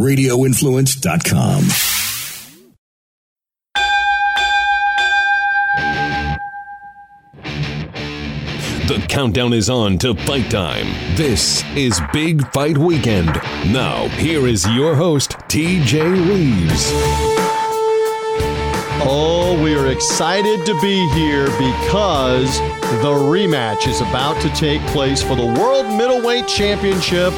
radioinfluence.com. The countdown is on to fight time. This is Big Fight Weekend. Now, here is your host, TJ Reeves. Oh, we are excited to be here because the rematch is about to take place for the World Middleweight Championship.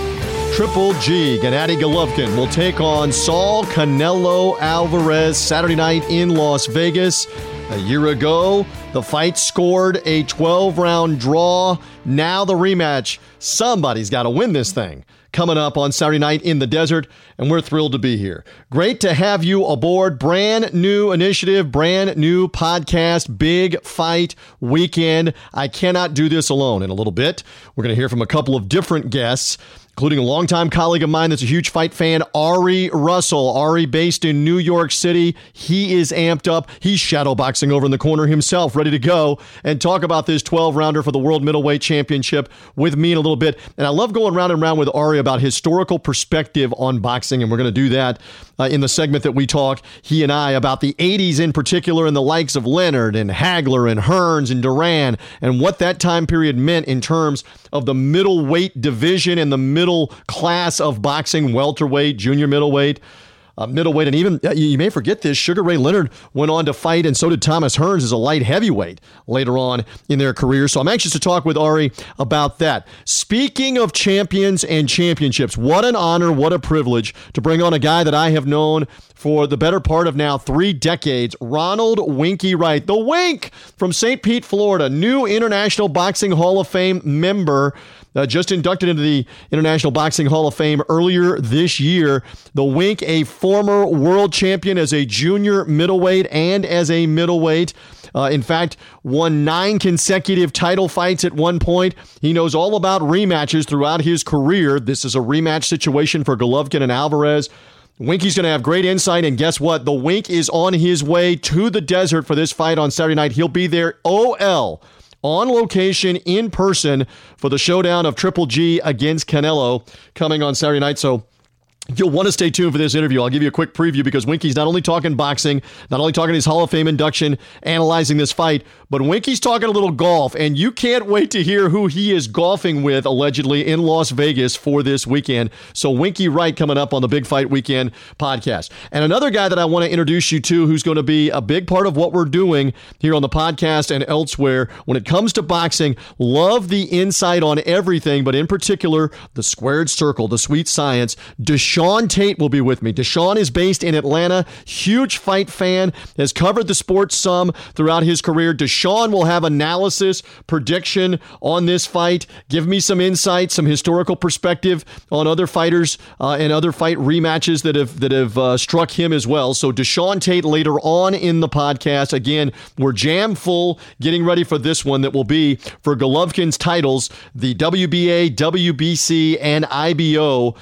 Triple G, Gennady Golovkin will take on Saul Canelo Alvarez Saturday night in Las Vegas. A year ago, the fight scored a 12 round draw. Now the rematch. Somebody's got to win this thing. Coming up on Saturday night in the desert, and we're thrilled to be here. Great to have you aboard. Brand new initiative, brand new podcast, big fight weekend. I cannot do this alone. In a little bit, we're going to hear from a couple of different guests including a longtime colleague of mine that's a huge fight fan, Ari Russell. Ari, based in New York City. He is amped up. He's shadowboxing over in the corner himself, ready to go and talk about this 12 rounder for the World Middleweight Championship with me in a little bit. And I love going round and round with Ari about historical perspective on boxing, and we're going to do that uh, in the segment that we talk, he and I, about the 80s in particular and the likes of Leonard and Hagler and Hearns and Duran and what that time period meant in terms of the middleweight division and the middle class of boxing, welterweight, junior middleweight uh, middleweight, and even you may forget this. Sugar Ray Leonard went on to fight, and so did Thomas Hearns as a light heavyweight later on in their career. So I'm anxious to talk with Ari about that. Speaking of champions and championships, what an honor, what a privilege to bring on a guy that I have known for the better part of now three decades, Ronald Winky Wright, the Wink from St. Pete, Florida, new International Boxing Hall of Fame member uh, just inducted into the International Boxing Hall of Fame earlier this year. The Wink, a former world champion as a junior middleweight and as a middleweight. Uh, in fact, won nine consecutive title fights at one point. He knows all about rematches throughout his career. This is a rematch situation for Golovkin and Alvarez. Winky's going to have great insight, and guess what? The Wink is on his way to the desert for this fight on Saturday night. He'll be there OL on location in person for the showdown of Triple G against Canelo coming on Saturday night. So You'll want to stay tuned for this interview. I'll give you a quick preview because Winky's not only talking boxing, not only talking his Hall of Fame induction, analyzing this fight, but Winky's talking a little golf, and you can't wait to hear who he is golfing with allegedly in Las Vegas for this weekend. So Winky Wright coming up on the Big Fight Weekend podcast. And another guy that I want to introduce you to who's going to be a big part of what we're doing here on the podcast and elsewhere when it comes to boxing. Love the insight on everything, but in particular, the squared circle, the sweet science. Tate will be with me. Deshaun is based in Atlanta, huge fight fan, has covered the sport some throughout his career. Deshaun will have analysis, prediction on this fight, give me some insight, some historical perspective on other fighters uh, and other fight rematches that have that have uh, struck him as well. So Deshaun Tate later on in the podcast. Again, we're jam full, getting ready for this one that will be for Golovkin's titles, the WBA, WBC, and IBO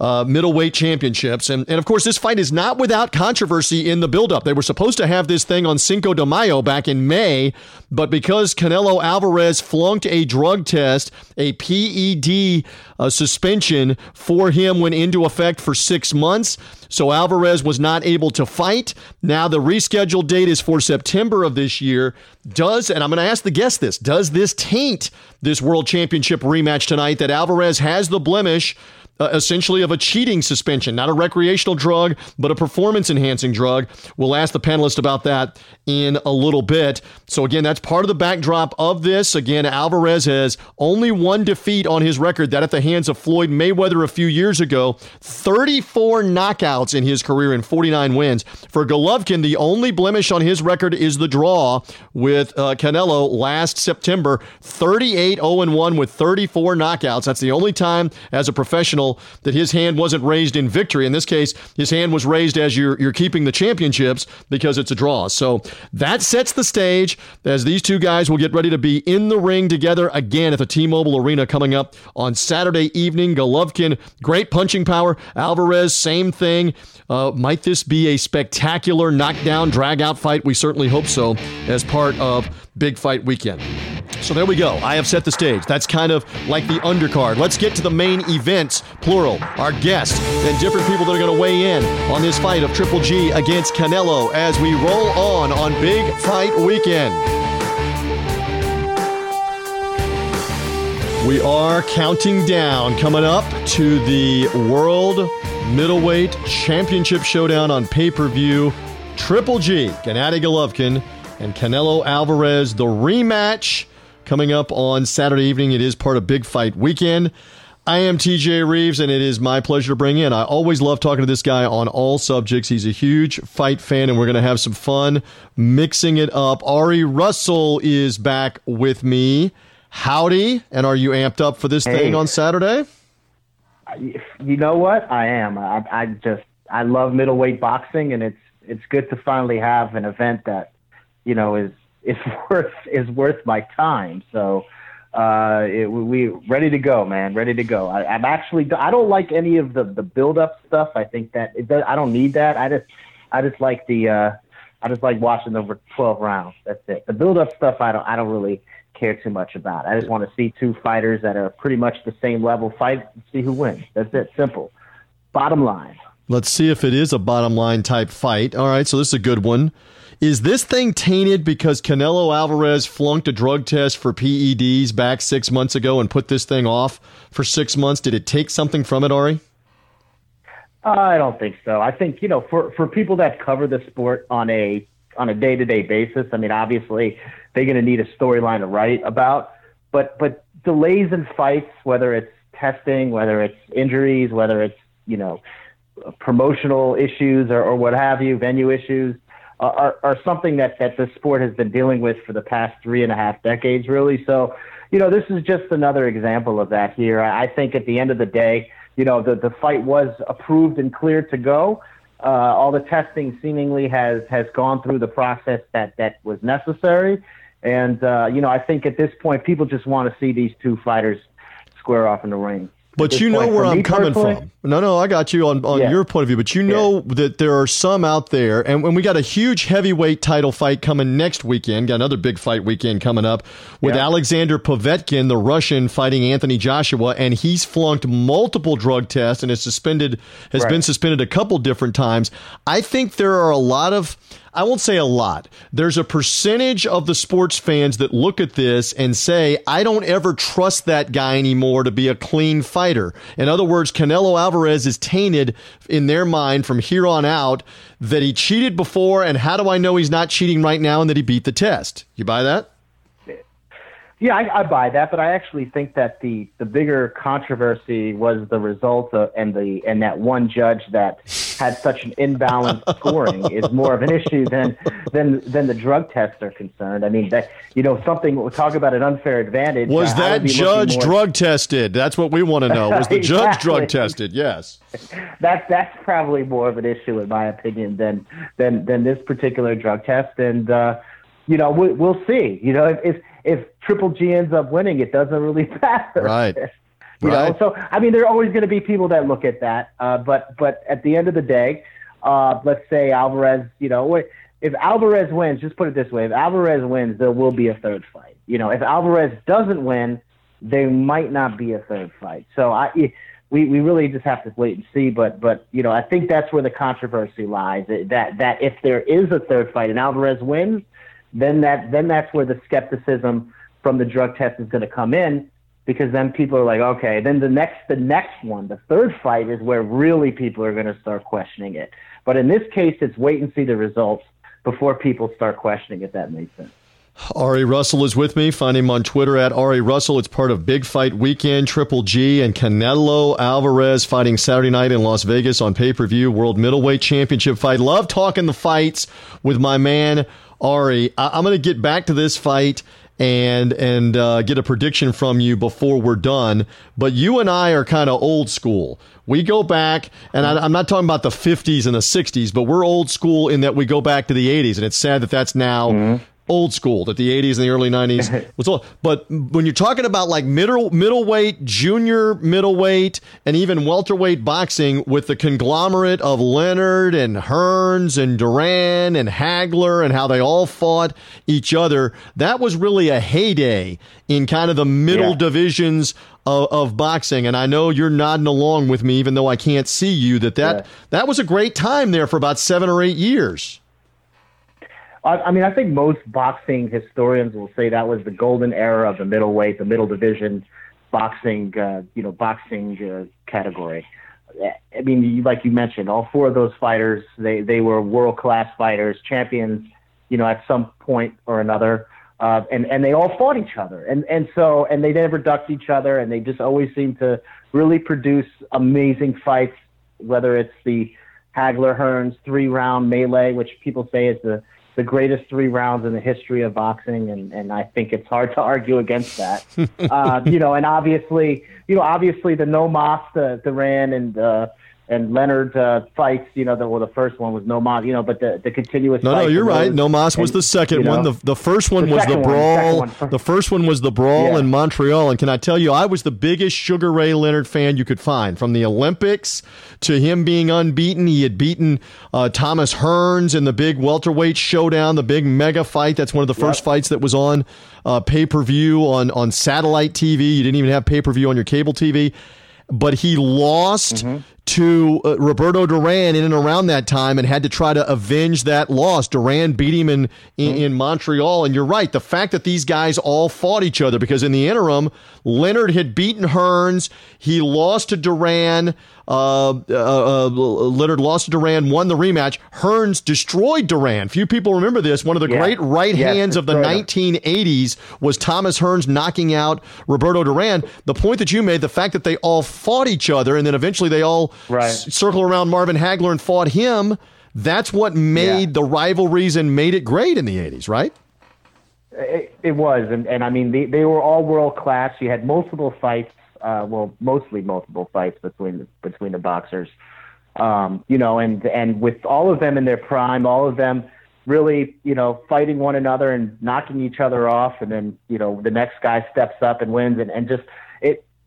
uh, middleweight championships. And, and of course, this fight is not without controversy in the buildup. They were supposed to have this thing on Cinco de Mayo back in May, but because Canelo Alvarez flunked a drug test, a PED uh, suspension for him went into effect for six months. So Alvarez was not able to fight. Now the rescheduled date is for September of this year. Does, and I'm going to ask the guest this, does this taint this world championship rematch tonight that Alvarez has the blemish uh, essentially of a cheating suspension, not a recreational drug, but a performance enhancing drug. We'll ask the panelist about that in a little bit. So, again, that's part of the backdrop of this. Again, Alvarez has only one defeat on his record, that at the hands of Floyd Mayweather a few years ago. 34 knockouts in his career and 49 wins. For Golovkin, the only blemish on his record is the draw with uh, Canelo last September 38 0 1 with 34 knockouts. That's the only time as a professional that his hand wasn't raised in victory. In this case, his hand was raised as you're, you're keeping the championships because it's a draw. So that sets the stage as these two guys will get ready to be in the ring together again at the T Mobile Arena coming up on Saturday evening. Golovkin, great punching power. Alvarez, same thing. Uh, might this be a spectacular knockdown, drag out fight? We certainly hope so as part of Big Fight Weekend. So there we go. I have set the stage. That's kind of like the undercard. Let's get to the main events, plural, our guests, and different people that are going to weigh in on this fight of Triple G against Canelo as we roll on on Big Fight Weekend. We are counting down, coming up to the World Middleweight Championship Showdown on pay per view. Triple G, Gennady Golovkin, and Canelo Alvarez, the rematch coming up on Saturday evening. It is part of Big Fight Weekend. I am TJ Reeves, and it is my pleasure to bring in. I always love talking to this guy on all subjects. He's a huge fight fan, and we're going to have some fun mixing it up. Ari Russell is back with me. Howdy, and are you amped up for this hey. thing on Saturday? You know what? I am. I, I just I love middleweight boxing, and it's it's good to finally have an event that you know is is worth is worth my time. So uh, it, we ready to go, man. Ready to go. I, am actually I don't like any of the the build up stuff. I think that it I don't need that. I just I just like the uh, I just like watching over 12 rounds. That's it. The build up stuff I don't I don't really care too much about. I just want to see two fighters that are pretty much the same level fight, see who wins. That's it. Simple. Bottom line. Let's see if it is a bottom line type fight. All right, so this is a good one. Is this thing tainted because Canelo Alvarez flunked a drug test for PEDs back six months ago and put this thing off for six months? Did it take something from it, Ari? I don't think so. I think you know, for for people that cover the sport on a on a day to day basis, I mean, obviously they're going to need a storyline to write about. But but delays in fights, whether it's testing, whether it's injuries, whether it's you know promotional issues or, or what have you, venue issues are, are something that, that the sport has been dealing with for the past three and a half decades, really. So, you know, this is just another example of that here. I think at the end of the day, you know, the, the fight was approved and cleared to go. Uh, all the testing seemingly has, has gone through the process that, that was necessary. And, uh, you know, I think at this point, people just want to see these two fighters square off in the ring. But you know where I'm coming from. No, no, I got you on, on yeah. your point of view. But you know yeah. that there are some out there, and when we got a huge heavyweight title fight coming next weekend, got another big fight weekend coming up with yeah. Alexander Povetkin, the Russian, fighting Anthony Joshua, and he's flunked multiple drug tests and is suspended, has right. been suspended a couple different times. I think there are a lot of I won't say a lot. There's a percentage of the sports fans that look at this and say, I don't ever trust that guy anymore to be a clean fighter. In other words, Canelo Alvarez is tainted in their mind from here on out that he cheated before, and how do I know he's not cheating right now and that he beat the test? You buy that? Yeah, I, I buy that, but I actually think that the the bigger controversy was the result of, and the and that one judge that had such an imbalanced scoring is more of an issue than than than the drug tests are concerned. I mean, that you know something. We'll talk about an unfair advantage. Was that judge more... drug tested? That's what we want to know. Was the exactly. judge drug tested? Yes. That's that's probably more of an issue in my opinion than than than this particular drug test, and uh, you know we, we'll see. You know if, if if Triple G ends up winning, it doesn't really matter. Right. You right. know, so I mean, there are always going to be people that look at that, uh, but but at the end of the day, uh, let's say Alvarez, you know, if Alvarez wins, just put it this way: if Alvarez wins, there will be a third fight. You know, if Alvarez doesn't win, there might not be a third fight. So I. we, we really just have to wait and see, but but you know I think that's where the controversy lies. That that if there is a third fight and Alvarez wins, then that then that's where the skepticism from the drug test is going to come in because then people are like, okay, then the next the next one, the third fight is where really people are going to start questioning it. But in this case, it's wait and see the results before people start questioning it. That makes sense. Ari Russell is with me. Find him on Twitter at Ari Russell. It's part of Big Fight Weekend. Triple G and Canelo Alvarez fighting Saturday night in Las Vegas on pay per view World Middleweight Championship fight. Love talking the fights with my man Ari, I- am going to get back to this fight and and uh, get a prediction from you before we're done. But you and I are kind of old school. We go back, and I, am not talking about the 50s and the 60s, but we're old school in that we go back to the 80s, and it's sad that that's now. Mm-hmm. Old school that the 80s and the early 90s was old. But when you're talking about like middle middleweight, junior middleweight, and even welterweight boxing with the conglomerate of Leonard and Hearns and Duran and Hagler and how they all fought each other, that was really a heyday in kind of the middle yeah. divisions of, of, boxing. And I know you're nodding along with me, even though I can't see you, that that, yeah. that was a great time there for about seven or eight years. I, I mean, I think most boxing historians will say that was the golden era of the middleweight, the middle division boxing, uh, you know, boxing uh, category. I mean, like you mentioned, all four of those fighters, they, they were world class fighters, champions, you know, at some point or another. Uh, and, and they all fought each other. And, and so, and they never ducked each other and they just always seemed to really produce amazing fights, whether it's the Hagler Hearns three round melee, which people say is the, the greatest three rounds in the history of boxing, and, and I think it's hard to argue against that. uh, you know, and obviously, you know, obviously the no mas, the, the ran and uh, and Leonard uh, fights. You know, the, well, the first one was no mas. You know, but the, the continuous. No, no, you're right. No mas was the second you know, one. The the first one the was the brawl. One, the first one was the brawl yeah. in Montreal. And can I tell you, I was the biggest Sugar Ray Leonard fan you could find. From the Olympics to him being unbeaten, he had beaten uh, Thomas Hearns in the big welterweight showdown, the big mega fight. That's one of the first yep. fights that was on uh, pay per view on on satellite TV. You didn't even have pay per view on your cable TV but he lost mm-hmm to uh, Roberto Duran in and around that time and had to try to avenge that loss. Duran beat him in, in, mm-hmm. in, Montreal. And you're right. The fact that these guys all fought each other because in the interim, Leonard had beaten Hearns. He lost to Duran. Uh, uh, uh, Leonard lost to Duran, won the rematch. Hearns destroyed Duran. Few people remember this. One of the yeah. great right yes, hands of the 1980s was Thomas Hearns knocking out Roberto Duran. The point that you made, the fact that they all fought each other and then eventually they all right. s- circle around Marvin Hagler and fought him. That's what made yeah. the rivalries and made it great in the 80s, right? It, it was, and, and I mean, they, they were all world class. You had multiple fights uh, well, mostly multiple fights between the, between the boxers. Um, you know, and and with all of them in their prime, all of them really, you know, fighting one another and knocking each other off, and then you know the next guy steps up and wins, and and just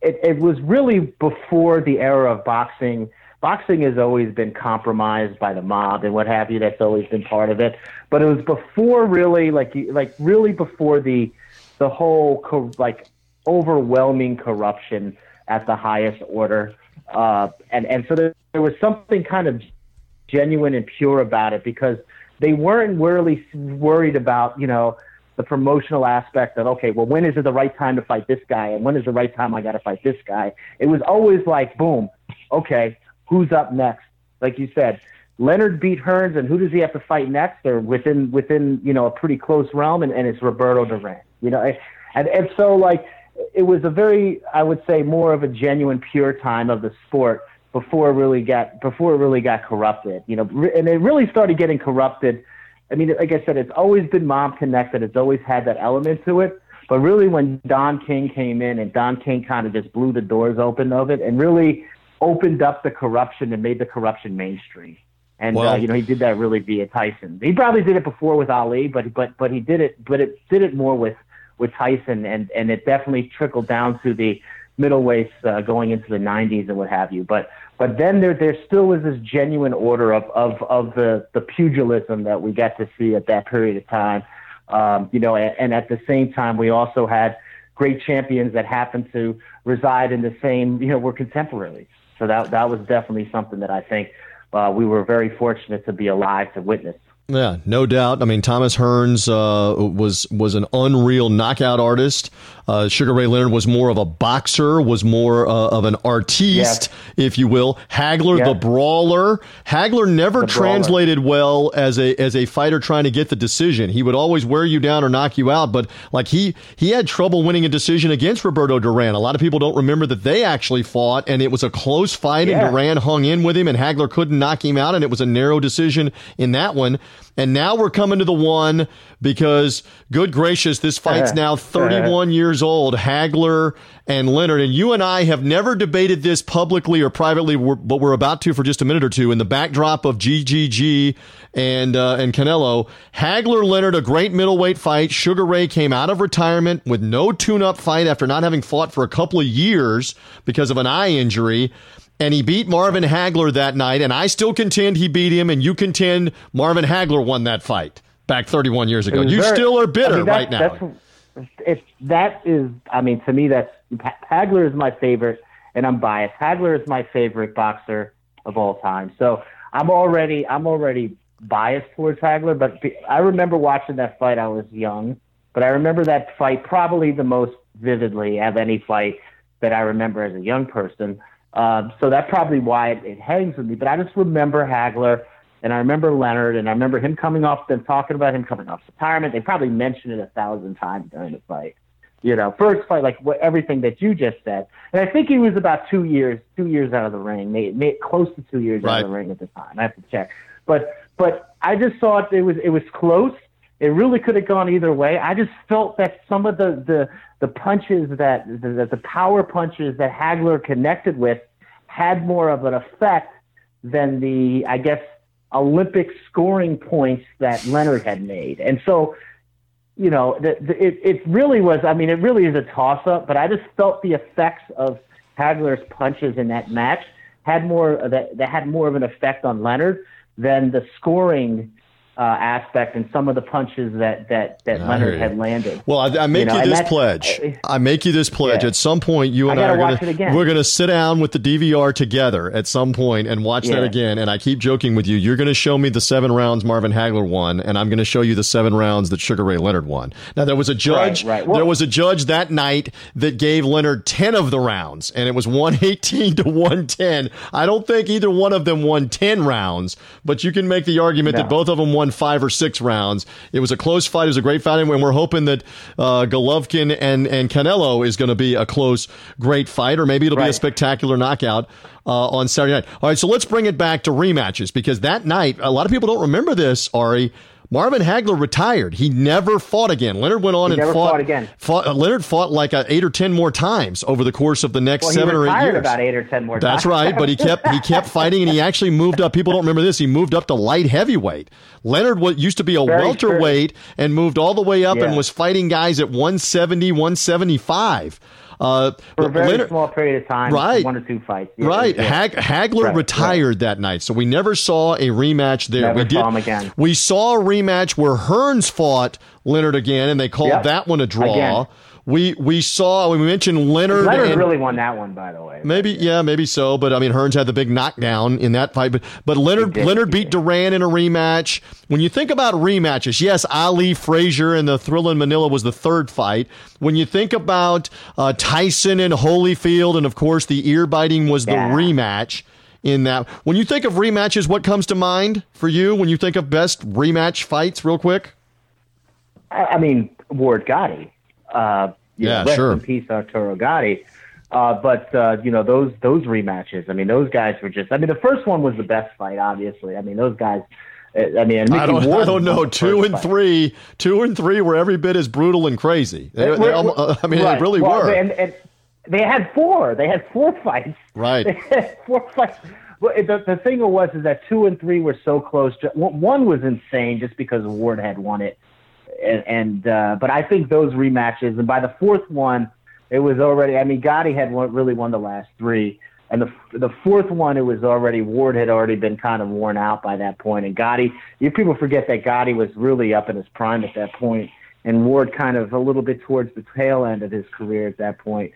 it it was really before the era of boxing. Boxing has always been compromised by the mob and what have you. That's always been part of it. But it was before really, like like really before the the whole like overwhelming corruption at the highest order. Uh, and, and so there, there was something kind of genuine and pure about it because they weren't really worried about, you know, the promotional aspect of, okay, well, when is it the right time to fight this guy? And when is the right time I got to fight this guy? It was always like, boom, okay, who's up next? Like you said, Leonard beat Hearns, and who does he have to fight next? Or within, within you know, a pretty close realm, and, and it's Roberto Duran. You know, and, and so, like, it was a very, I would say, more of a genuine, pure time of the sport before it really got before it really got corrupted. You know, and it really started getting corrupted. I mean, like I said, it's always been mob connected. It's always had that element to it. But really, when Don King came in and Don King kind of just blew the doors open of it and really opened up the corruption and made the corruption mainstream. And uh, well, uh, you know, he did that really via Tyson. He probably did it before with Ali, but but but he did it, but it did it more with with Tyson, and and it definitely trickled down to the middleweights uh, going into the 90s and what have you. But but then there there still was this genuine order of of of the the pugilism that we got to see at that period of time. Um, you know, and, and at the same time, we also had great champions that happened to reside in the same, you know, were contemporaries. So that that was definitely something that I think uh, we were very fortunate to be alive to witness. Yeah, no doubt. I mean, Thomas Hearns uh, was was an unreal knockout artist. Uh, Sugar Ray Leonard was more of a boxer, was more uh, of an artiste, if you will. Hagler, the brawler. Hagler never translated well as a as a fighter trying to get the decision. He would always wear you down or knock you out. But like he he had trouble winning a decision against Roberto Duran. A lot of people don't remember that they actually fought, and it was a close fight, yeah. and Duran hung in with him, and Hagler couldn't knock him out, and it was a narrow decision in that one. And now we're coming to the one because, good gracious, this fight's now 31 years old. Hagler and Leonard. And you and I have never debated this publicly or privately, but we're about to for just a minute or two in the backdrop of GGG and, uh, and Canelo. Hagler Leonard, a great middleweight fight. Sugar Ray came out of retirement with no tune up fight after not having fought for a couple of years because of an eye injury and he beat Marvin Hagler that night. And I still contend he beat him, and you contend Marvin Hagler won that fight back 31 years ago. You very, still are bitter I mean, right now. if that is, I mean, to me, that's Hagler is my favorite, and I'm biased. Hagler is my favorite boxer of all time. So I'm already, I'm already biased towards Hagler. But I remember watching that fight. I was young, but I remember that fight probably the most vividly of any fight that I remember as a young person. Um, so that's probably why it, it hangs with me. But I just remember Hagler and I remember Leonard and I remember him coming off them talking about him coming off retirement. They probably mentioned it a thousand times during the fight. You know, first fight, like what, everything that you just said. And I think he was about two years, two years out of the ring, maybe, maybe close to two years right. out of the ring at the time. I have to check. But, but I just thought it was, it was close. It really could have gone either way. I just felt that some of the, the, the punches that the, the power punches that Hagler connected with had more of an effect than the, I guess, Olympic scoring points that Leonard had made. And so, you know, the, the, it, it really was, I mean, it really is a toss up, but I just felt the effects of Hagler's punches in that match had more, that, that had more of an effect on Leonard than the scoring uh, aspect and some of the punches that that that Leonard had landed. Well, I, I make you, know, you this pledge. I make you this pledge. Yeah. At some point, you and I, I are going to we're going to sit down with the DVR together at some point and watch yeah. that again. And I keep joking with you. You're going to show me the seven rounds Marvin Hagler won, and I'm going to show you the seven rounds that Sugar Ray Leonard won. Now there was a judge. Right, right. Well, there was a judge that night that gave Leonard ten of the rounds, and it was 118 to 110. I don't think either one of them won ten rounds, but you can make the argument no. that both of them won five or six rounds. It was a close fight. It was a great fight, and we're hoping that uh, Golovkin and and Canelo is going to be a close, great fight, or maybe it'll right. be a spectacular knockout. Uh, on Saturday night. All right, so let's bring it back to rematches because that night, a lot of people don't remember this, Ari. Marvin Hagler retired. He never fought again. Leonard went on he and fought, fought again. Fought, uh, Leonard fought like uh, eight or ten more times over the course of the next well, seven or eight years. About eight or ten more. That's right, but he kept he kept fighting, and he actually moved up. People don't remember this. He moved up to light heavyweight. Leonard what used to be a Very welterweight true. and moved all the way up yeah. and was fighting guys at 170, 175. Uh, For a very Leonard, small period of time, right? One or two fights, yeah, right? Yeah. Hag, Hagler right, retired right. that night, so we never saw a rematch there. Never we did. Saw him again. We saw a rematch where Hearns fought Leonard again, and they called yep. that one a draw. Again. We we saw we mentioned Leonard. Leonard really won that one, by the way. Maybe yeah. maybe so. But I mean, Hearns had the big knockdown in that fight. But but Leonard did, Leonard beat Duran in a rematch. When you think about rematches, yes, Ali Frazier and the Thrill in Manila was the third fight. When you think about uh, Tyson and Holyfield, and of course the ear biting was the yeah. rematch in that. When you think of rematches, what comes to mind for you when you think of best rematch fights? Real quick. I mean, Ward Gatti. Uh, yeah, know, sure. in peace, Arturo Gatti. Uh, but uh, you know those those rematches. I mean, those guys were just. I mean, the first one was the best fight, obviously. I mean, those guys. Uh, I mean, I don't, I don't know. Two and fight. three, two and three were every bit as brutal and crazy. They, they, I mean, right. they really well, were. And, and they had four. They had four fights. Right. Four fights. Well, the, the thing was is that two and three were so close. One was insane just because Ward had won it and, and uh, but I think those rematches, and by the fourth one, it was already. I mean, Gatti had won, really won the last three, and the the fourth one, it was already Ward had already been kind of worn out by that point, and Gatti. You people forget that Gatti was really up in his prime at that point, and Ward kind of a little bit towards the tail end of his career at that point.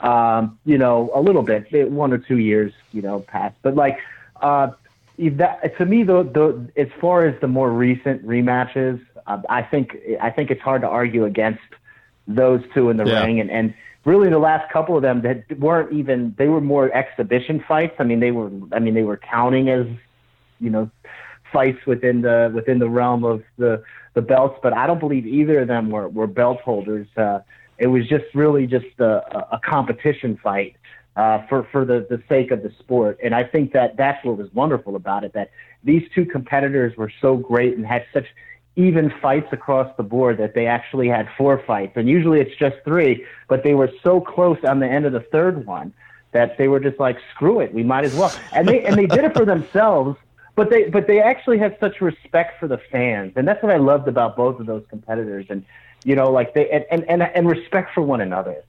Um, you know, a little bit, one or two years, you know, past, but like. Uh, that, to me, though, as far as the more recent rematches, I think I think it's hard to argue against those two in the yeah. ring, and and really the last couple of them that weren't even they were more exhibition fights. I mean they were I mean they were counting as you know fights within the within the realm of the the belts, but I don't believe either of them were were belt holders. Uh, it was just really just a, a competition fight uh, for for the the sake of the sport. And I think that that's what was wonderful about it. That these two competitors were so great and had such even fights across the board that they actually had four fights. And usually it's just three, but they were so close on the end of the third one that they were just like, screw it, we might as well. And they and they did it for themselves. But they but they actually had such respect for the fans, and that's what I loved about both of those competitors. And you know, like they and and and respect for one another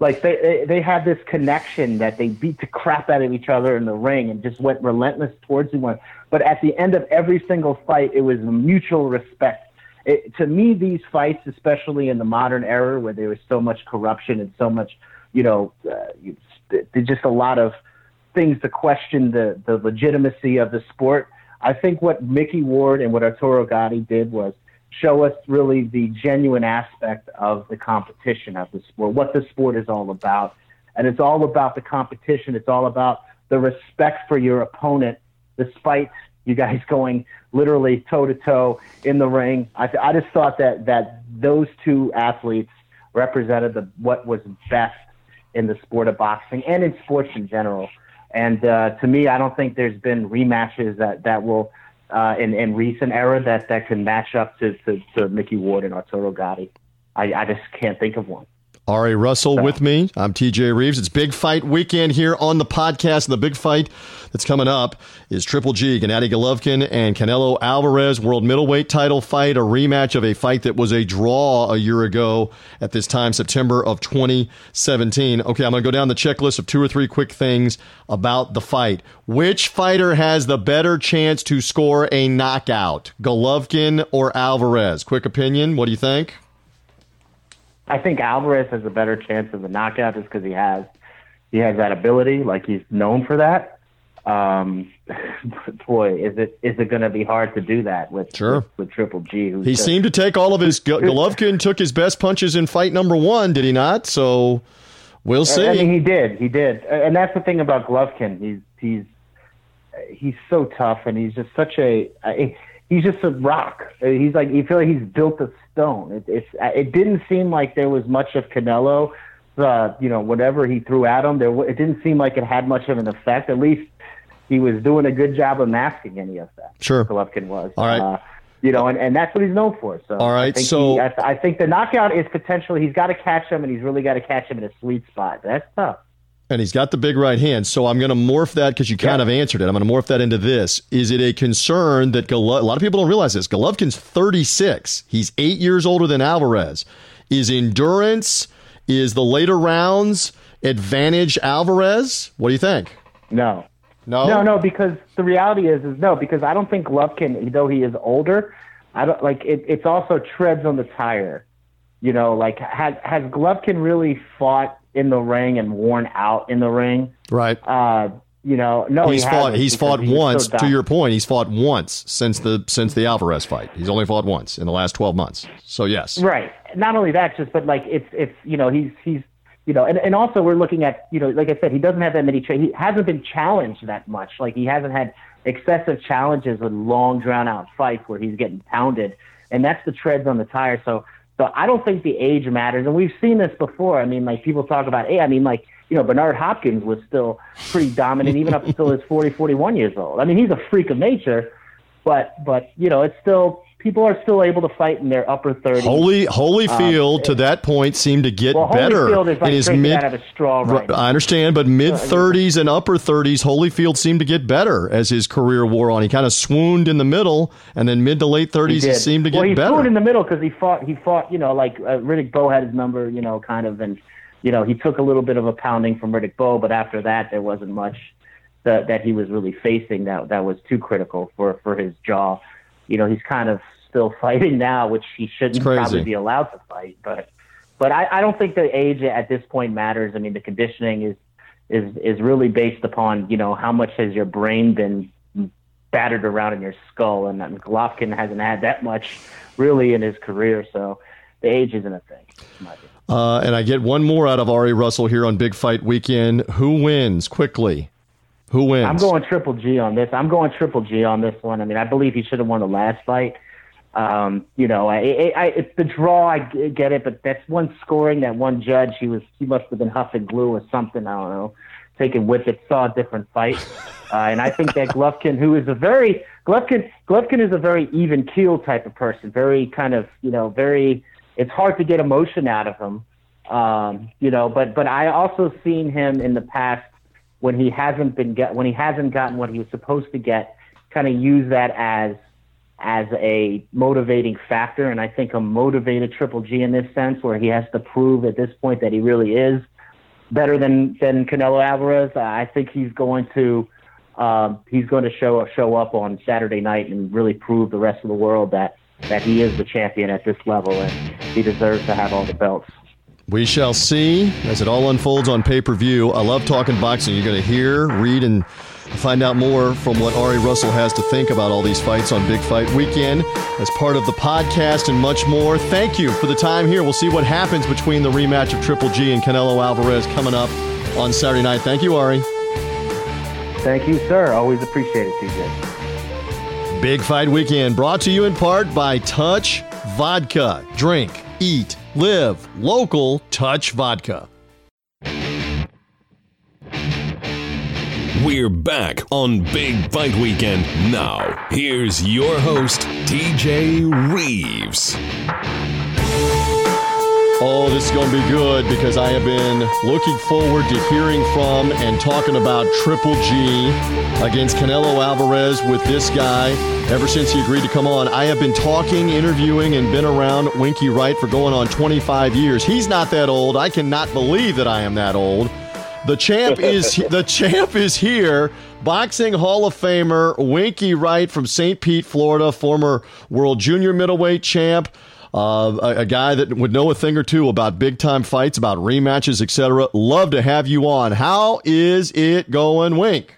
like they, they had this connection that they beat the crap out of each other in the ring and just went relentless towards the one. But at the end of every single fight, it was mutual respect. It, to me, these fights, especially in the modern era where there was so much corruption and so much, you know, uh, just a lot of things to question the the legitimacy of the sport. I think what Micky Ward and what Arturo Gatti did was show us really the genuine aspect of the competition of the sport, what the sport is all about. And it's all about the competition. It's all about the respect for your opponent, despite you guys going literally toe to toe in the ring. I, I just thought that, that those two athletes represented the, what was best in the sport of boxing and in sports in general. And uh, to me, I don't think there's been rematches that, that will – uh, in, in recent era that, that can match up to, to, to Micky Ward and Arturo Gatti. I, I just can't think of one. Ari Russell so. with me. I'm TJ Reeves. It's big fight weekend here on the podcast. And the big fight that's coming up is Triple G, Gennady Golovkin and Canelo Alvarez world middleweight title fight, a rematch of a fight that was a draw a year ago at this time, September of 2017. Okay, I'm going to go down the checklist of two or three quick things about the fight. Which fighter has the better chance to score a knockout, Golovkin or Alvarez? Quick opinion. What do you think? I think Alvarez has a better chance of the knockout just because he has he has that ability, like he's known for that. Um, boy, is it is it going to be hard to do that with sure. with, with Triple G? He just, seemed to take all of his. Golovkin took his best punches in fight number one, did he not? So we'll see. I mean, he did, he did, and that's the thing about Golovkin. He's he's he's so tough, and he's just such a. He's just a rock. He's like you feel like he's built of stone. It, it's it didn't seem like there was much of Canelo. Uh, you know, whatever he threw at him, there it didn't seem like it had much of an effect. At least he was doing a good job of masking any of that. Sure, Golovkin was. All right. Uh, you know, and, and that's what he's known for. So all right, I so he, I, I, think the knockout is potentially he's got to catch him, and he's really got to catch him in a sweet spot. That's tough. And he's got the big right hand. So I'm going to morph that because you kind yeah. of answered it. I'm going to morph that into this. Is it a concern that a lot of people don't realize this? Golovkin's 36. He's eight years older than Alvarez. Is endurance, is the later rounds advantage Alvarez? What do you think? No. No? No, no, because the reality is, is no, because I don't think Golovkin, though he is older, I don't like it, it's also treads on the tire. You know, like has has Golovkin really fought in the ring and worn out in the ring. Right. Uh, you know, no, he's he fought. He's fought once. So to your point, he's fought once since the since the Alvarez fight. He's only fought once in the last twelve months. So yes, right. Not only that, just but like it's it's you know he's he's you know and and also we're looking at you know like I said he doesn't have that many. He hasn't been challenged that much. Like he hasn't had excessive challenges with long drawn out fights where he's getting pounded, and that's the treads on the tire. So so I don't think the age matters. And we've seen this before. I mean, like people talk about, hey, I mean, like, you know, Bernard Hopkins was still pretty dominant even up until his 40, 41 years old. I mean, he's a freak of nature, but, but, you know, it's still, people are still able to fight in their upper 30s. Holy Holyfield um, to that point seemed to get well, better like in his mid. Out of a straw right I understand, but mid 30s and upper 30s, Holyfield seemed to get better as his career wore on. He kind of swooned in the middle, and then mid to late 30s, he, he seemed to get well, he better. swooned in the middle because he fought. He fought, you know, like uh, Riddick Bowe had his number, you know, kind of, and you know, he took a little bit of a pounding from Riddick Bowe, but after that, there wasn't much that that he was really facing that that was too critical for for his jaw. You know, he's kind of still fighting now, which he shouldn't probably be allowed to fight. But but I, I don't think the age at this point matters. I mean, the conditioning is is is really based upon you know how much has your brain been battered around in your skull, and, and Golovkin hasn't had that much really in his career, so the age isn't a thing. Uh, and I get one more out of Ari Russell here on Big Fight Weekend. Who wins quickly? Who wins? I'm going Triple G on this. I'm going Triple G on this one. I mean, I believe he should have won the last fight. Um, you know, I, I, it's the draw. I get it, but that's one scoring. That one judge, he was, he must have been huffing glue or something. I don't know. taken with it saw a different fight. Uh, and I think that Golovkin, who is a very Golovkin, Golovkin is a very even keel type of person, very kind of you know very. It's hard to get emotion out of him, um, you know. But but I also seen him in the past when he hasn't been get when he hasn't gotten what he was supposed to get, kind of use that as as a motivating factor. And I think a motivated Triple G in this sense, where he has to prove at this point that he really is better than than Canelo Alvarez. I think he's going to um, he's going to show show up on Saturday night and really prove the rest of the world that that he is the champion at this level and he deserves to have all the belts. We shall see as it all unfolds on pay per view. I love talking boxing. You're going to hear, read, and find out more from what Ari Russell has to think about all these fights on Big Fight Weekend as part of the podcast and much more. Thank you for the time here. We'll see what happens between the rematch of Triple G and Canelo Alvarez coming up on Saturday night. Thank you, Ari. Thank you, sir. Always appreciate it, TJ. Big Fight Weekend brought to you in part by Touch Vodka. Drink, eat, live local Touch Vodka. We're back on Big Fight Weekend. Now, here's your host, TJ Reeves. Oh, this is going to be good because I have been looking forward to hearing from and talking about Triple G against Canelo Alvarez with this guy ever since he agreed to come on. I have been talking, interviewing, and been around Winky Wright for going on 25 years. He's not that old. I cannot believe that I am that old. The champ is the champ is here. Boxing Hall of Famer Winky Wright from St. Pete, Florida, former world junior middleweight champ. Uh, a, a, guy that would know a thing or two about big time fights, about rematches, etc. Love to have you on. How is it going, Wink?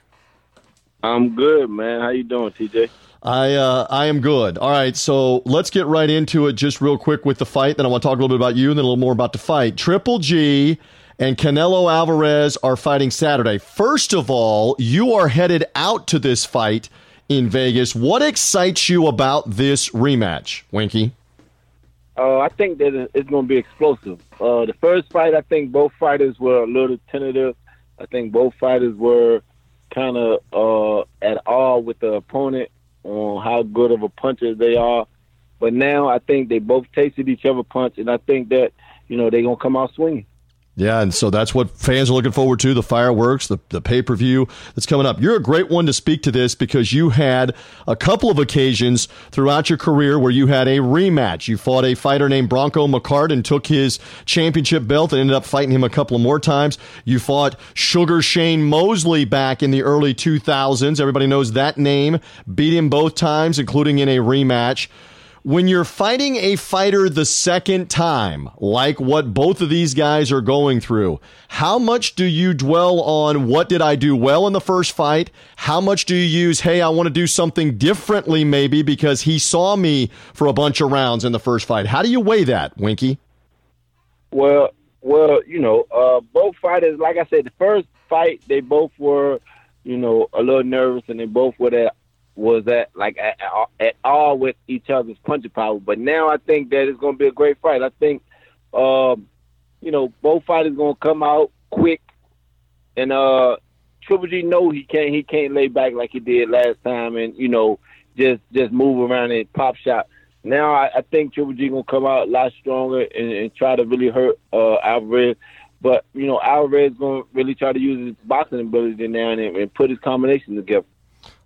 I'm good, man. How you doing, TJ? I uh, I am good. All right, so let's get right into it, just real quick with the fight. Then I want to talk a little bit about you, and then a little more about the fight. Triple G and Canelo Alvarez are fighting Saturday. First of all, you are headed out to this fight in Vegas. What excites you about this rematch, Winky? Uh, I think that it's going to be explosive. Uh, the first fight, I think both fighters were a little tentative. I think both fighters were kind of uh, at all with the opponent on how good of a puncher they are. But now I think they both tasted each other punch, and I think that you know they're gonna come out swinging. Yeah, and so that's what fans are looking forward to the fireworks, the, the pay per view that's coming up. You're a great one to speak to this because you had a couple of occasions throughout your career where you had a rematch. You fought a fighter named Bronco McKart and took his championship belt and ended up fighting him a couple of more times. You fought Sugar Shane Mosley back in the early 2000s. Everybody knows that name. Beat him both times, including in a rematch when you're fighting a fighter the second time, like what both of these guys are going through, how much do you dwell on what did I do well in the first fight? How much do you use, hey, I want to do something differently maybe because he saw me for a bunch of rounds in the first fight? How do you weigh that, Winky? Well, well, you know, uh, both fighters, like I said, the first fight, they both were, you know, a little nervous and they both were at was at like at, at all with each other's punching power. But now I think that it's going to be a great fight. I think, um, you know, both fighters going to come out quick, and uh, Triple G know he can't he can't lay back like he did last time, and you know just just move around and pop shot. Now I, I think Triple G gonna come out a lot stronger and, and try to really hurt uh, Alvarez. But you know Alvarez gonna really try to use his boxing ability now and, and put his combination together.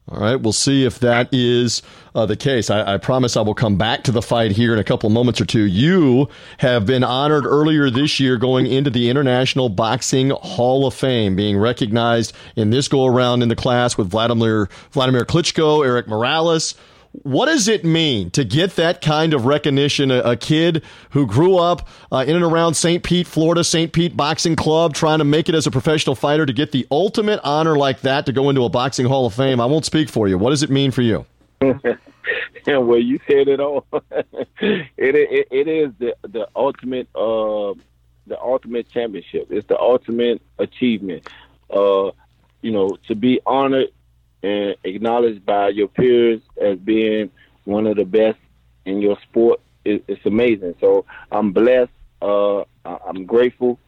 All right, we'll see if that is uh, the case. I, I, promise I will come back to the fight here in a couple of moments or two. You have been honored earlier this year going into the International Boxing Hall of Fame, being recognized in this go around in the class with Vladimir Vladimir Klitschko, Erik Morales. What does it mean to get that kind of recognition? A, a kid who grew up uh, in and around St. Pete, Florida, St. Pete Boxing Club, trying to make it as a professional fighter to get the ultimate honor like that to go into a boxing Hall of Fame. I won't speak for you. What does it mean for you? yeah, well, you said it all. it, it it is the the ultimate uh, the ultimate championship. It's the ultimate achievement. Uh, you know, to be honored and acknowledged by your peers as being one of the best in your sport. It, it's amazing. So I'm blessed. Uh, I'm grateful,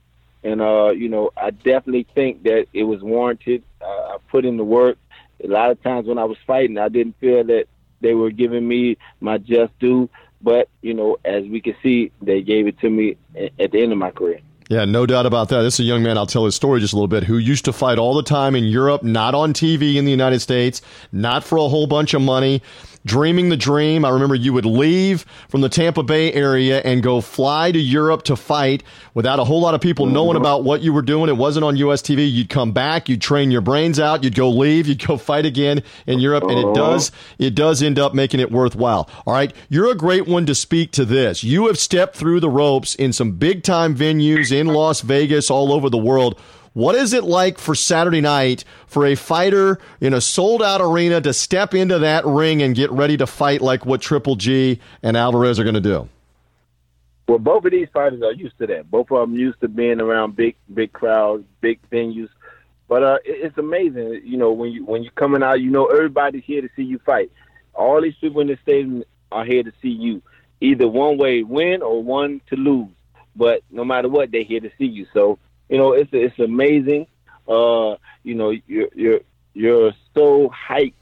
and uh, you know, I definitely think that it was warranted. I put in the work. A lot of times when I was fighting, I didn't feel that they were giving me my just due. But you know, as we can see, they gave it to me at the end of my career. Yeah, no doubt about that. This is a young man, I'll tell his story just a little bit, who used to fight all the time in Europe, not on TV in the United States, not for a whole bunch of money dreaming the dream. I remember you would leave from the Tampa Bay area and go fly to Europe to fight without a whole lot of people knowing mm-hmm. about what you were doing. It wasn't on US TV. You'd come back, you'd train your brains out, you'd go leave, you'd go fight again in Europe, and it uh-huh. does it does end up making it worthwhile. All right, you're a great one to speak to this. You have stepped through the ropes in some big time venues in Las Vegas, all over the world. What is it like for Saturday night for a fighter in a sold out arena to step into that ring and get ready to fight like what Triple G and Alvarez are going to do? Well, both of these fighters are used to that. Both of them used to being around big, big crowds, big venues. But uh, it's amazing, you know, when you when you're coming out, you know everybody's here to see you fight. All these people in the stadium are here to see you, either one way win or one to lose. But no matter what, they're here to see you. So you know, it's it's amazing. Uh, you know, you're you're you're so hyped.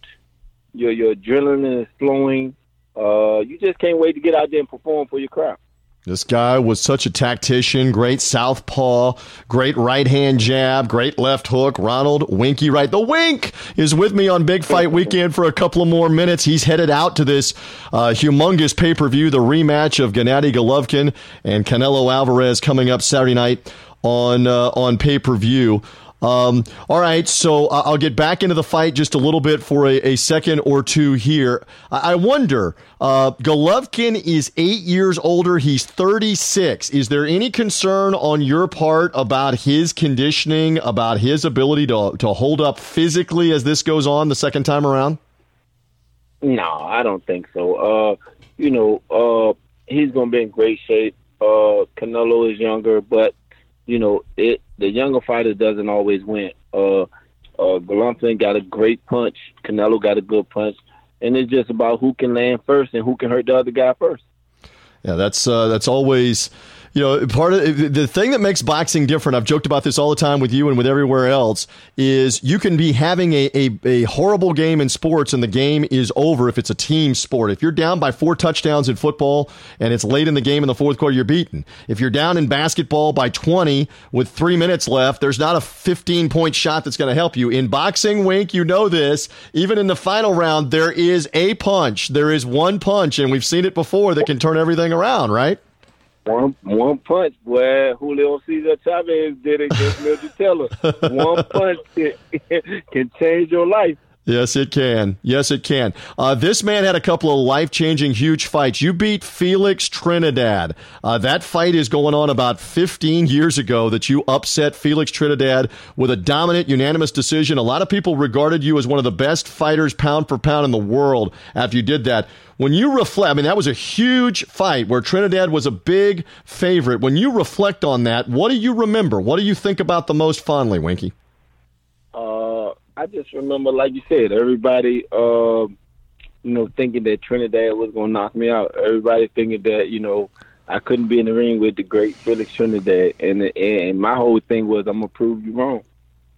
Your your adrenaline is flowing. Uh, you just can't wait to get out there and perform for your crowd. This guy was such a tactician, great southpaw, great right hand jab, great left hook. Ronald Winky Wright. The Wink is with me on Big Fight Weekend for a couple of more minutes. He's headed out to this uh, humongous pay per view, the rematch of Gennady Golovkin and Canelo Alvarez coming up Saturday night on uh, on pay per view. Um, all right, so I'll get back into the fight just a little bit for a, a second or two here. I wonder, uh, Golovkin is eight years older. He's 36. Is there any concern on your part about his conditioning, about his ability to, to hold up physically as this goes on the second time around? No, I don't think so. Uh, you know, uh, he's going to be in great shape. Uh, Canelo is younger, but you know, it the younger fighter doesn't always win. Uh, uh, Golovkin got a great punch. Canelo got a good punch, and it's just about who can land first and who can hurt the other guy first. Yeah, that's uh, that's always you know, part of the thing that makes boxing different, I've joked about this all the time with you and with everywhere else, is you can be having a, a, a, horrible game in sports and the game is over if it's a team sport. If you're down by four touchdowns in football and it's late in the game in the fourth quarter, you're beaten. If you're down in basketball by 20 with three minutes left, there's not a 15 point shot that's going to help you. In boxing, Wink, you know this. Even in the final round, there is a punch. There is one punch, and we've seen it before that can turn everything around, right? One one punch, boy. Julio Cesar Chavez did it against Meldrick Taylor. one punch can, can change your life. Yes, it can. Yes, it can. Uh, this man had a couple of life changing, huge fights. You beat Felix Trinidad. Uh, that fight is going on about 15 years ago that you upset Felix Trinidad with a dominant, unanimous decision. A lot of people regarded you as one of the best fighters, pound for pound, in the world after you did that. When you reflect, I mean, that was a huge fight where Trinidad was a big favorite. When you reflect on that, what do you remember? What do you think about the most fondly, Winky? I just remember, like you said, everybody, uh, you know, thinking that Trinidad was going to knock me out. Everybody thinking that, you know, I couldn't be in the ring with the great Felix Trinidad. And, and my whole thing was, I'm to prove you wrong.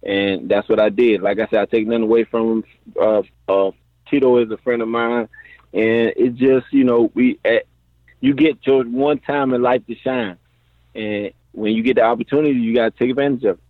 And that's what I did. Like I said, I take nothing away from him. Uh, uh, Tito is a friend of mine. And it just, you know, we, at, you get your one time in life to shine. And when you get the opportunity, you got to take advantage of it.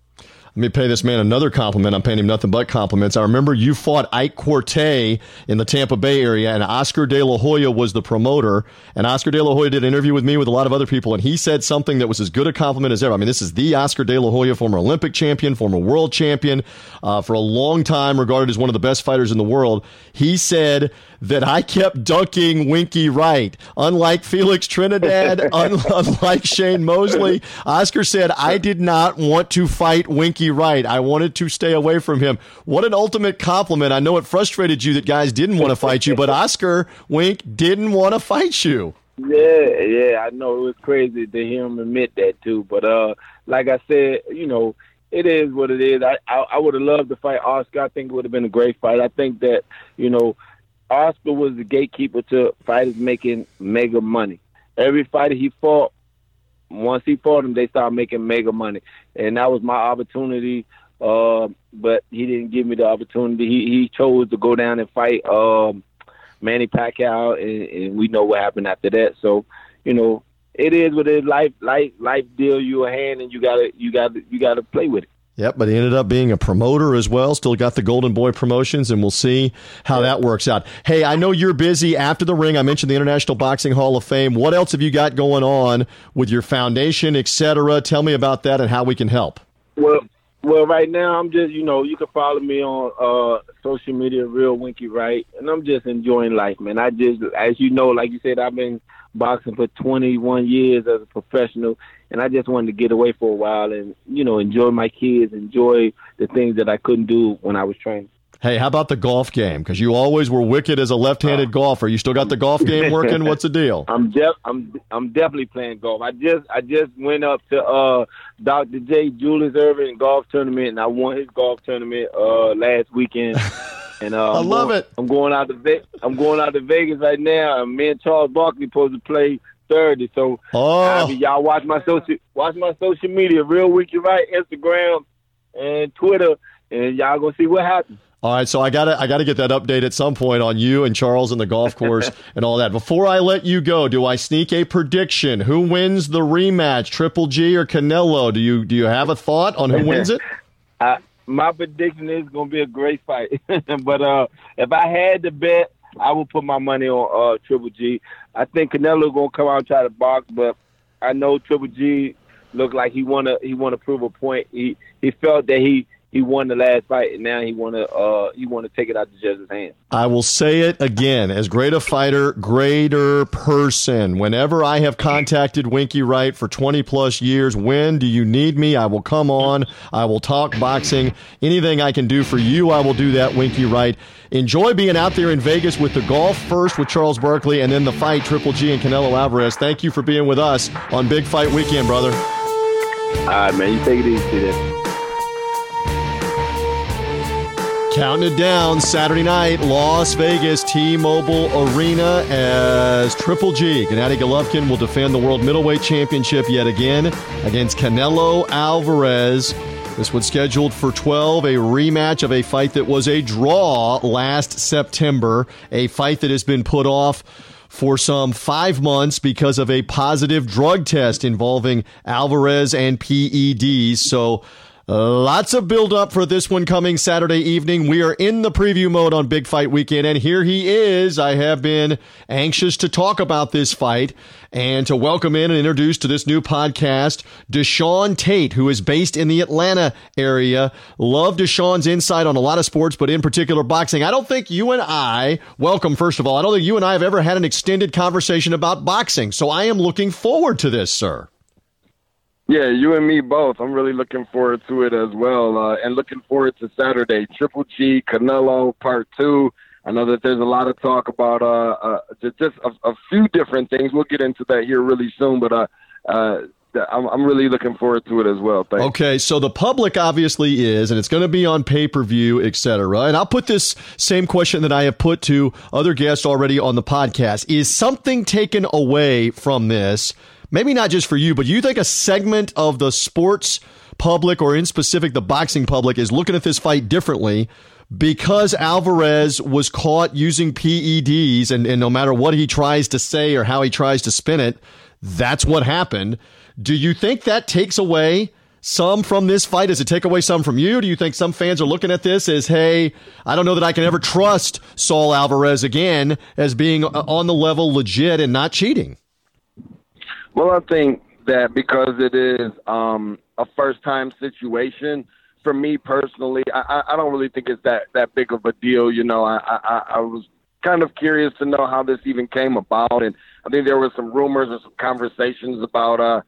Let me pay this man another compliment. I'm paying him nothing but compliments. I remember you fought Ike Quartey in the Tampa Bay area, and Oscar De La Hoya was the promoter. And Oscar De La Hoya did an interview with me with a lot of other people, and he said something that was as good a compliment as ever. I mean, this is the Oscar De La Hoya, former Olympic champion, former world champion, uh, for a long time regarded as one of the best fighters in the world. He said that I kept dunking Winky Wright. Unlike Felix Trinidad, un- unlike Shane Mosley, Oscar said, I did not want to fight Winky Wright. I wanted to stay away from him. What an ultimate compliment. I know it frustrated you that guys didn't want to fight you, but Oscar Wink didn't want to fight you. Yeah, yeah, I know it was crazy to hear him admit that too. But uh, like I said, you know, it is what it is. I I, I would have loved to fight Oscar. I think it would have been a great fight. I think that you know Oscar was the gatekeeper to fighters making mega money. Every fighter he fought, once he fought him, they started making mega money, and that was my opportunity. Uh, but he didn't give me the opportunity. He he chose to go down and fight um, Manny Pacquiao, and, and we know what happened after that. So, you know, it is what it is. Life, life, life deal you a hand, and you gotta, you gotta, you gotta play with it. Yep, but he ended up being a promoter as well. Still got the Golden Boy promotions, and we'll see how that works out. Hey, I know you're busy after the ring. I mentioned the International Boxing Hall of Fame. What else have you got going on with your foundation, etc.? Tell me about that and how we can help. Well, well, right now I'm just, you know, you can follow me on uh, social media, Real Winky Wright, and I'm just enjoying life, man. I just, as you know, like you said, I've been boxing for 21 years as a professional, and I just wanted to get away for a while and you know enjoy my kids, enjoy the things that I couldn't do when I was training. Hey, how about the golf game? Because you always were wicked as a left-handed uh, golfer. You still got the golf game working? What's the deal? I'm def- I'm I'm definitely playing golf. I just I just went up to uh, Dr. J. Julius Erving golf tournament, and I won his golf tournament uh, last weekend. And uh, I love going, it. I'm going out to Ve- I'm going out to Vegas right now, and me and Charles Barkley supposed to play Thursday. So oh. Y'all watch my social watch my social media, real Winky Wright, Instagram and Twitter, and y'all gonna see what happens. All right, so I gotta I gotta get that update at some point on you and Charles and the golf course and all that. Before I let you go, do I sneak a prediction? Who wins the rematch, Triple G or Canelo? Do you do you have a thought on who wins it? I, my prediction is going to be a great fight. but uh, if I had to bet, I would put my money on uh, Triple G. I think Canelo to come out and try to box, but I know Triple G looked like he want to he want to prove a point. He he felt that he he won the last fight, and now he want to uh, he want to take it out the judge's hands. I will say it again: as great a fighter, greater person. Whenever I have contacted Winky Wright for twenty plus years, when do you need me? I will come on. I will talk boxing. Anything I can do for you, I will do that. Winky Wright. Enjoy being out there in Vegas with the golf first with Charles Barkley, and then the fight Triple G and Canelo Alvarez. Thank you for being with us on Big Fight Weekend, brother. All right, man. You take it easy then. Counting it down Saturday night, Las Vegas T-Mobile Arena as Triple G, Gennady Golovkin will defend the World Middleweight Championship yet again against Canelo Alvarez. This one scheduled for 12, a rematch of a fight that was a draw last September, a fight that has been put off for some five months because of a positive drug test involving Alvarez and PEDs. So, Lots of build up for this one coming Saturday evening. We are in the preview mode on Big Fight Weekend, and here he is. I have been anxious to talk about this fight and to welcome in and introduce to this new podcast Deshaun Tate, who is based in the Atlanta area. Love Deshaun's insight on a lot of sports, but in particular boxing. I don't think you and I, welcome, first of all, I don't think you and I have ever had an extended conversation about boxing. So I am looking forward to this, sir. Yeah, you and me both. I'm really looking forward to it as well, uh, and looking forward to Saturday. Triple G Canelo Part Two. I know that there's a lot of talk about uh, uh, just, a, a, few different things. We'll get into that here really soon, but uh, uh, I'm, I'm really looking forward to it as well. Thanks. Okay, so the public obviously is, and it's going to be on pay per view, et cetera. And I'll put this same question that I have put to other guests already on the podcast: Is something taken away from this? Maybe not just for you, but you think a segment of the sports public or in specific the boxing public is looking at this fight differently because Alvarez was caught using PEDs and, and no matter what he tries to say or how he tries to spin it, that's what happened. Do you think that takes away some from this fight? Does it take away some from you? Do you think some fans are looking at this as, hey, I don't know that I can ever trust Saul Alvarez again as being uh, on the level legit and not cheating? Well, I think that because it is um, a first time situation, for me personally, I, I don't really think it's that, that big of a deal. You know, I, I, I was kind of curious to know how this even came about. And I think there were some rumors and some conversations about uh,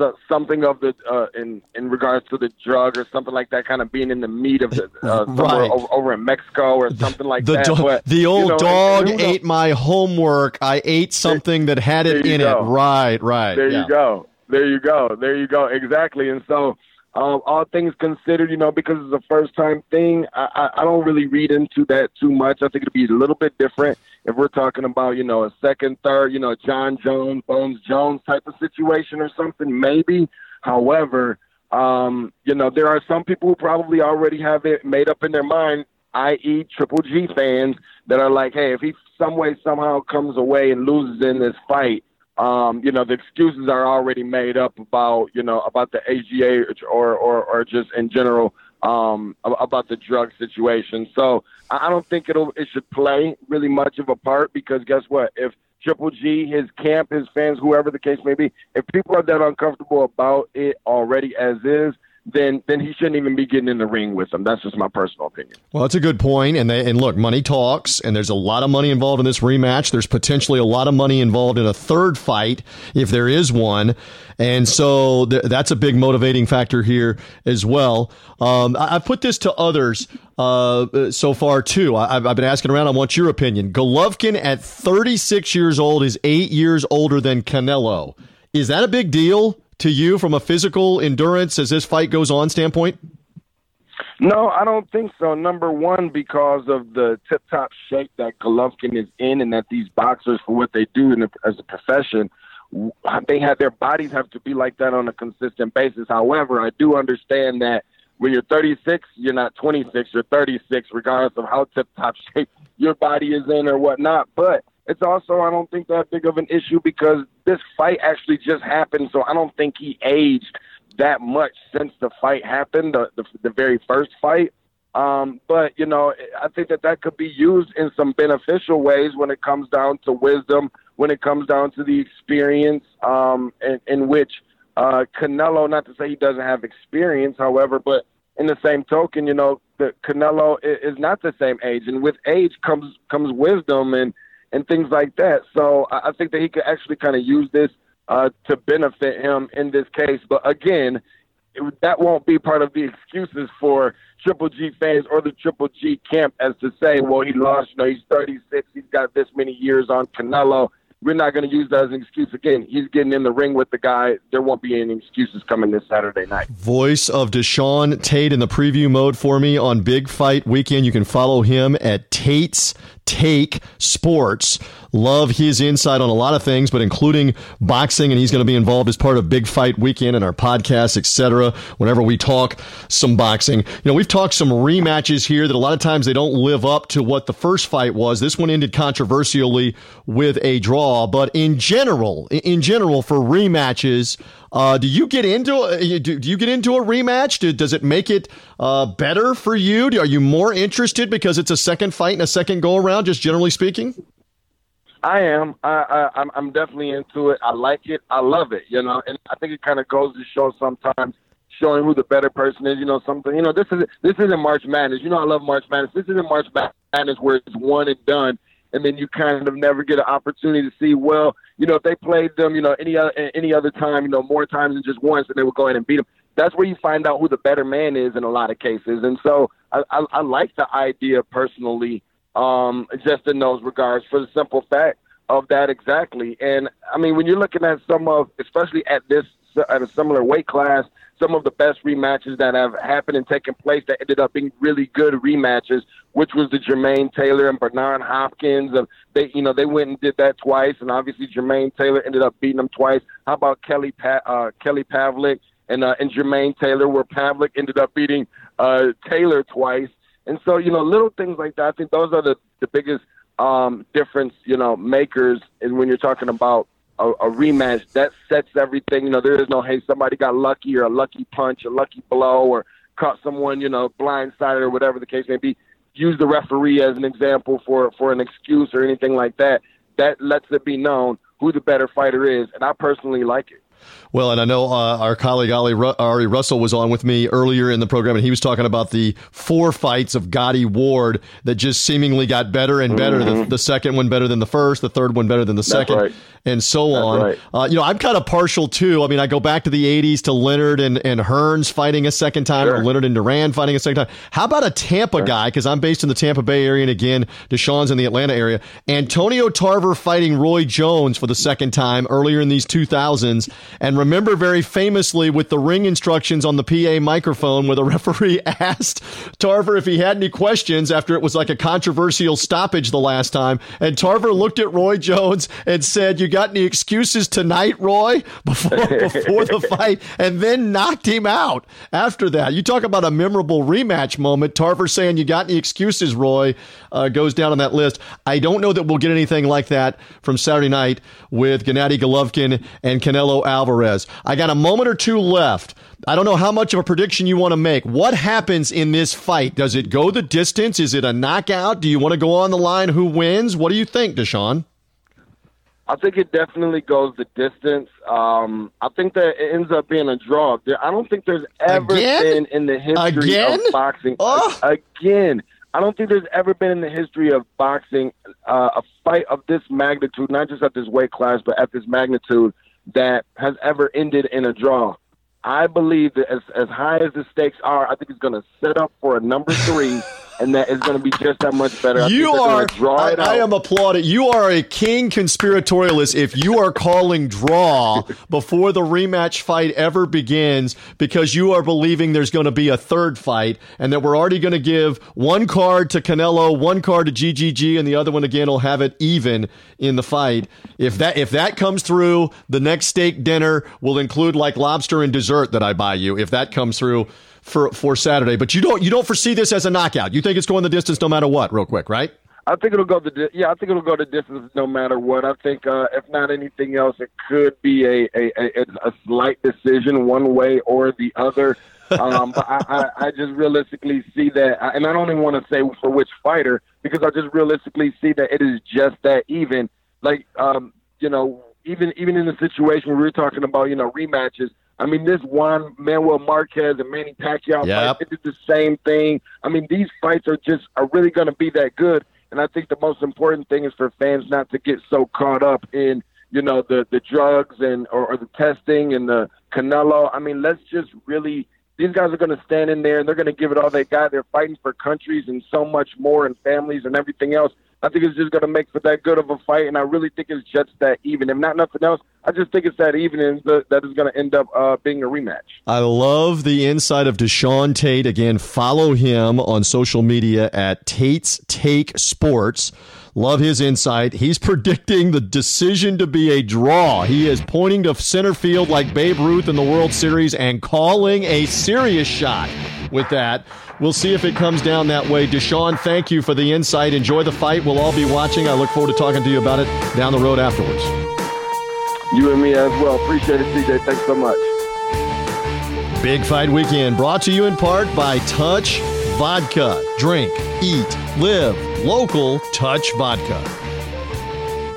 so, something of the uh, in in regards to the drug or something like that, kind of being in the meat of the uh, right. over, over, in Mexico or something like the that. Do- but, the old you know, dog and, ate my homework. I ate something that had it in go. it. Right, right. There yeah. you go. There you go. There you go. Exactly. And so All things considered, you know, because it's a first time thing, I, I, I don't really read into that too much. I think it'd be a little bit different if we're talking about, you know, a second, third, you know, Jon Jones, Bones Jones type of situation or something, maybe. However, um, you know, there are some people who probably already have it made up in their mind, i.e., Triple G fans that are like, hey, if he some way somehow comes away and loses in this fight, um, you know, the excuses are already made up about, you know, about the AGA or, or, or just in general um, about the drug situation. So I don't think it'll it should play really much of a part because guess what? If Triple G, his camp, his fans, whoever the case may be, if people are that uncomfortable about it already as is, then then he shouldn't even be getting in the ring with them. That's just my personal opinion. Well, that's a good point. And they, and look, money talks, and there's a lot of money involved in this rematch. There's potentially a lot of money involved in a third fight if there is one, and so th- that's a big motivating factor here as well. Um, I, have put this to others uh, so far too. I, have been asking around. I want your opinion. Golovkin at 36 years old is eight years older than Canelo. Is that a big deal? To you from a physical endurance as this fight goes on standpoint? No, I don't think so. Number one, because of the tip top shape that Golovkin is in, and that these boxers, for what they do a, as a profession, they have their bodies have to be like that on a consistent basis. However, I do understand that when you're 36, you're not 26, you're 36, regardless of how tip top shape your body is in or whatnot. But it's also I don't think that big of an issue because this fight actually just happened, so I don't think he aged that much since the fight happened, the the, the very first fight. Um, but you know, I think that that could be used in some beneficial ways when it comes down to wisdom, when it comes down to the experience, um, in, in which uh, Canelo, not to say he doesn't have experience, however, but in the same token, you know, the Canelo is, is not the same age, and with age comes comes wisdom and and things like that. So I think that he could actually kind of use this uh, to benefit him in this case. But again, it, that won't be part of the excuses for Triple G fans or the Triple G camp as to say, well, he lost, you know, he's 36, he's got this many years on Canelo we're not going to use that as an excuse. Again, he's getting in the ring with the guy. There won't be any excuses coming this Saturday night. Voice of Deshaun Tate in the preview mode for me on Big Fight Weekend. You can follow him at Tate's Take Sports. Love his insight on a lot of things, but including boxing, and he's going to be involved as part of Big Fight Weekend and our podcast, etc. Whenever we talk some boxing, you know, we've talked some rematches here that a lot of times they don't live up to what the first fight was. This one ended controversially with a draw, but in general, in general, for rematches. Uh, do you get into a, do, do you get into a rematch? Do, does it make it uh, better for you? Are you more interested because it's a second fight and a second go around? Just generally speaking. I am. I, I, I'm, I'm definitely into it. I like it. I love it. You know, and I think it kind of goes to show sometimes showing who the better person is. You know, something. You know, this is this isn't March Madness. You know, I love March Madness. This isn't March Madness where it's one and done, and then you kind of never get an opportunity to see. Well, you know, if they played them, you know, any other any other time, you know, more times than just once, and they would go ahead and beat them. That's where you find out who the better man is in a lot of cases. And so I, I, I like the idea personally um, just in those regards for the simple fact of that exactly. And I mean, when you're looking at some of, especially at this at a similar weight class, some of the best rematches that have happened and taken place that ended up being really good rematches, which was the Jermaine Taylor and Bernard Hopkins. Of they, you know, they went and did that twice, and obviously Jermaine Taylor ended up beating them twice. How about Kelly pa- uh, Kelly Pavlik and uh, and Jermaine Taylor, where Pavlik ended up beating uh, Taylor twice? And so, you know, little things like that. I think those are the, the biggest um, difference, you know, makers. And when you're talking about a, a rematch, that sets everything. You know, there is no, hey, somebody got lucky or a lucky punch, a lucky blow, or caught someone, you know, blindsided or whatever the case may be. Use the referee as an example for for an excuse or anything like that. That lets it be known who the better fighter is, and I personally like it. Well, and I know uh, our colleague Ali, Ari Russell was on with me earlier in the program, and he was talking about the four fights of Gatti Ward that just seemingly got better and better. Mm-hmm. The, the, second one better than the first, the third one better than the second, right. and so That's on. Right. Uh, you know, I'm kind of partial too. I mean, I go back to the '80s to Leonard and, and Hearns fighting a second time, sure. or Leonard and Duran fighting a second time. How about a Tampa sure. guy? Because I'm based in the Tampa Bay area, and again, Deshaun's in the Atlanta area. Antonio Tarver fighting Roy Jones for the second time earlier in these 2000s. And remember very famously with the ring instructions on the PA microphone where the referee asked Tarver if he had any questions after it was like a controversial stoppage the last time. And Tarver looked at Roy Jones and said, You got any excuses tonight, Roy? Before, before the fight, and then knocked him out after that. You talk about a memorable rematch moment. Tarver saying, You got any excuses, Roy? Uh, goes down on that list. I don't know that we'll get anything like that from Saturday night with Gennady Golovkin and Canelo Alvarez. I got a moment or two left. I don't know how much of a prediction you want to make. What happens in this fight? Does it go the distance? Is it a knockout? Do you want to go on the line? Who wins? What do you think, Deshaun? I think it definitely goes the distance. Um, I think that it ends up being a draw. I don't think there's ever Again? been in the history Again? of boxing Oh. again. I don't think there's ever been in the history of boxing uh, a fight of this magnitude, not just at this weight class, but at this magnitude that has ever ended in a draw. I believe that as as high as the stakes are, I think it's going to set up for a number three, and that is going to be just that much better. I You are. I. I am applauding. You are a king conspiratorialist if you are calling draw before the rematch fight ever begins because you are believing there's going to be a third fight and that we're already going to give one card to Canelo, one card to GGG, and the other one again will have it even in the fight. If that if that comes through, the next steak dinner will include like lobster and dessert that I buy you. If that comes through. For, for Saturday, but you don't you don't foresee this as a knockout. You think it's going the distance no matter what. Real quick, right? I think it'll go the di- yeah. I think it'll go the distance no matter what. I think uh, if not anything else, it could be a a, a, a slight decision one way or the other. Um, but I, I, I just realistically see that, and I don't even want to say for which fighter because I just realistically see that it is just that even. Like um, you know, even even in the situation where we were talking about, you know, rematches. I mean, this Juan Manuel Marquez and Manny Pacquiao Yep. fight, it did the same thing. I mean, these fights are just are really going to be that good. And I think the most important thing is for fans not to get so caught up in you know the the drugs and or, or the testing and the Canelo. I mean, let's just really. These guys are going to stand in there and they're going to give it all they got. They're fighting for countries and so much more and families and everything else. I think it's just going to make for that good of a fight, and I really think it's just that even. If not nothing else, I just think it's that even that is going to end up uh, being a rematch. I love the insight of Deshaun Tate. Again, follow him on social media at Tate's Take Sports. Love his insight. He's predicting the decision to be a draw. He is pointing to center field like Babe Ruth in the World Series and calling a serious shot with that. We'll see if it comes down that way. Deshaun, thank you for the insight. Enjoy the fight. We'll all be watching. I look forward to talking to you about it down the road afterwards. You and me as well. Appreciate it, CJ. Thanks so much. Big Fight Weekend brought to you in part by Touch Vodka. Drink, eat, live local Touch Vodka.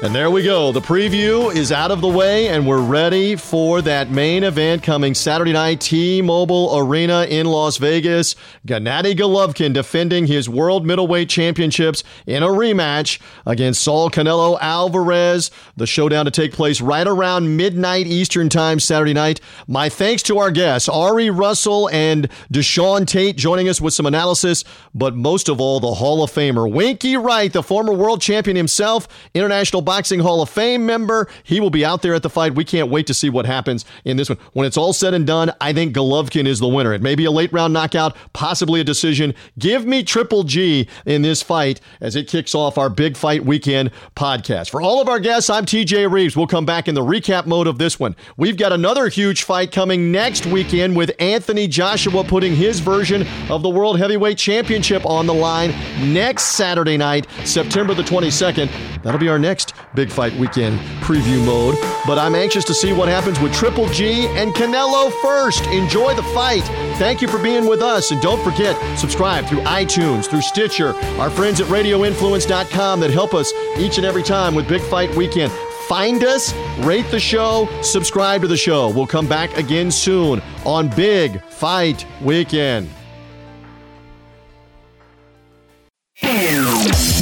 And there we go. The preview is out of the way, and we're ready for that main event coming Saturday night, T-Mobile Arena in Las Vegas. Gennady Golovkin defending his World Middleweight Championships in a rematch against Saul Canelo Alvarez. The showdown to take place right around midnight Eastern Time Saturday night. My thanks to our guests, Ari Russell and Deshaun Tate, joining us with some analysis, but most of all, the Hall of Famer, Winky Wright, the former world champion himself, International Boxing Hall of Fame member. He will be out there at the fight. We can't wait to see what happens in this one. When it's all said and done, I think Golovkin is the winner. It may be a late round knockout, possibly a decision. Give me Triple G in this fight as it kicks off our Big Fight Weekend podcast. For all of our guests, I'm TJ Reeves. We'll come back in the recap mode of this one. We've got another huge fight coming next weekend with Anthony Joshua putting his version of the World Heavyweight Championship on the line next Saturday night, September the 22nd. That'll be our next Big Fight Weekend preview mode. But I'm anxious to see what happens with Triple G and Canelo first. Enjoy the fight. Thank you for being with us. And don't forget, subscribe through iTunes, through Stitcher, our friends at RadioInfluence.com that help us each and every time with Big Fight Weekend. Find us, rate the show, subscribe to the show. We'll come back again soon on Big Fight Weekend.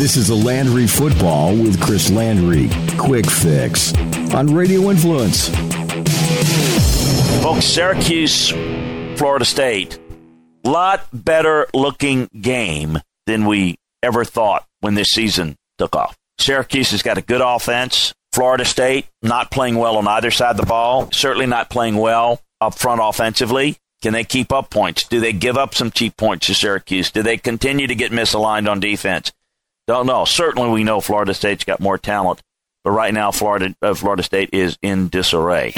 This is a Landry Football with Chris Landry. Quick fix on Radio Influence. Folks, Syracuse, Florida State, lot better looking game than we ever thought when this season took off. Syracuse has got a good offense. Florida State not playing well on either side of the ball, certainly not playing well up front offensively. Can they keep up points? Do they give up some cheap points to Syracuse? Do they continue to get misaligned on defense? Don't know. Certainly, we know Florida State's got more talent, but right now, Florida uh, Florida State is in disarray.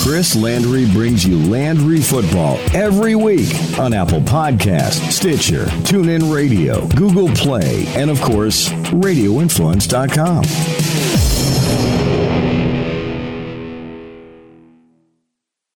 Chris Landry brings you Landry football every week on Apple Podcast, Stitcher, TuneIn Radio, Google Play, and of course, RadioInfluence.com.